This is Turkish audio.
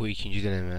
Bu ikinci deneme.